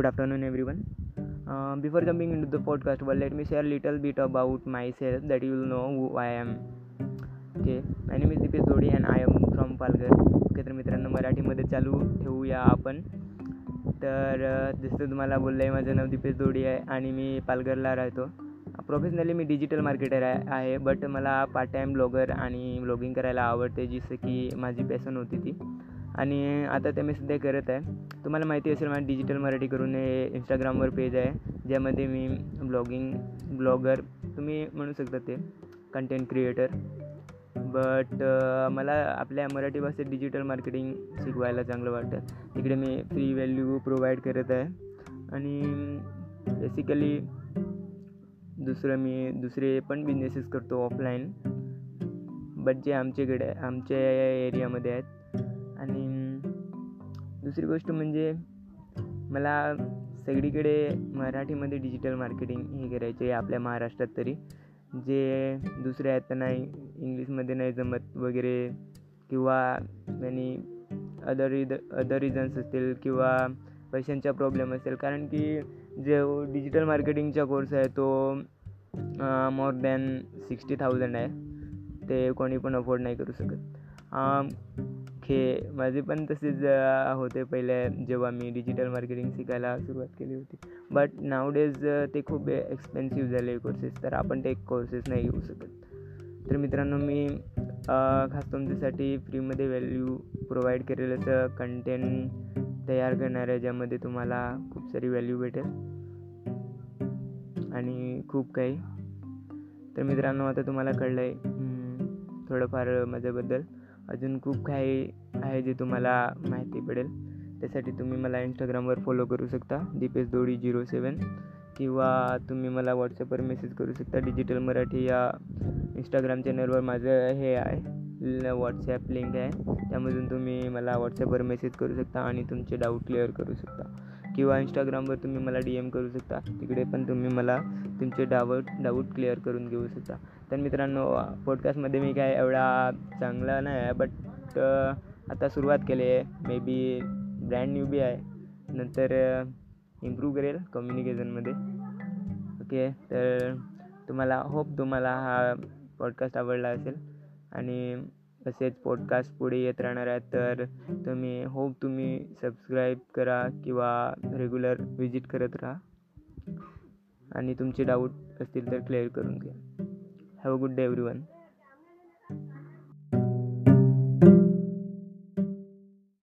Good afternoon everyone before coming in to the podcast well let me share little bit about myself that you will know who I am okay आणि मी Dipesh Jodi and I am from Palghar okay तर मित्रांनो मराठीमध्ये चालू ठेवूया आपण. तर uh, जसं तुम्हाला बोललं आहे माझं नाव दिपेश जोडी आहे आणि मी पालघरला राहतो. प्रोफेशनली मी डिजिटल मार्केटर आहे बट मला पार्ट टाईम ब्लॉगर आणि ब्लॉगिंग करायला आवडते जसं की माझी पॅसन होती ती. आणि आता ते मी सध्या करत आहे. तुम्हाला माहिती असेल माझं डिजिटल मराठी करून हे इंस्टाग्रामवर पेज आहे ज्यामध्ये मी ब्लॉगिंग ब्लॉगर तुम्ही म्हणू शकता ते कंटेंट क्रिएटर बट मला आपल्या मराठी भाषेत डिजिटल मार्केटिंग शिकवायला चांगलं वाटतं. तिकडे मी फ्री व्हॅल्यू प्रोव्हाइड करत आहे. आणि बेसिकली दुसरं मी दुसरे पण बिझनेसेस करतो ऑफलाईन बट जे आमच्याकडे आमच्या एरियामध्ये आहेत आणि दुसरी गोष्ट म्हणजे मला सगळीकडे मराठीमध्ये डिजिटल मार्केटिंग हे करायचे आहे आपल्या महाराष्ट्रात तरी. जे दुसरे आहेत त्यांना इंग्लिशमध्ये नाही जमत वगैरे किंवा आणि अदर रिद अदर रिझन्स असतील किंवा पैशांचा प्रॉब्लेम असेल कारण की जो डिजिटल मार्केटिंगचा कोर्स आहे तो मोर दॅन सिक्स्टी थाउजंड आहे. ते कोणी पण अफोर्ड नाही करू शकत. हे माझे पण तसेच होते पहिले जेव्हा मी डिजिटल मार्केटिंग शिकायला सुरुवात केली होती. बट नावडेज ते खूप एक्सपेन्सिव्ह झाले कोर्सेस तर आपण ते कोर्सेस नाही घेऊ शकत. तर मित्रांनो मी खास तुमच्यासाठी फ्रीमध्ये व्हॅल्यू प्रोव्हाइड केलेलं कंटेंट तयार करणार आहे ज्यामध्ये तुम्हाला खूप सारी व्हॅल्यू भेटेल. आणि खूप काही. तर मित्रांनो आता तुम्हाला कळलं आहे थोडंफार माझ्याबद्दल. अजून खूप काही आहे जे तुम्हाला माहिती पडेल. त्यासाठी तुम्ही मला इंस्टाग्रामवर फॉलो करू शकता दीपेश दोडी झिरो सेवन. किंवा तुम्ही मला व्हॉट्सअपवर मेसेज करू शकता डिजिटल मराठी या इंस्टाग्राम चॅनलवर माझं हे आहे. व्हॉट्सॲप लिंक आहे. त्यामधून तुम्ही मला व्हॉट्सॲपवर मेसेज करू शकता आणि तुमचे डाऊट क्लिअर करू शकता. किंवा इंस्टाग्रामवर तुम्ही मला डी एम करू शकता. तिकडे पण तुम्ही मला तुमचे डाऊट डाऊट क्लिअर करून घेऊ शकता. तर मित्रांनो पॉडकास्टमध्ये मी काय एवढा चांगला नाही आहे बट आता सुरुवात केली आहे. मे बी ब्रँड न्यू बी आहे. नंतर इम्प्रूव्ह करेल कम्युनिकेशनमध्ये ओके तर तुम्हाला होप तुम्हाला हा पॉडकास्ट आवडला असेल. आणि तसेच पॉडकास्ट पुढे येत राहणार आहेत. तर तुम्ही होप तुम्ही सबस्क्राईब करा किंवा रेग्युलर व्हिजिट करत राहा. आणि तुमचे डाऊट असतील तर क्लिअर करून घ्या. Have a good day everyone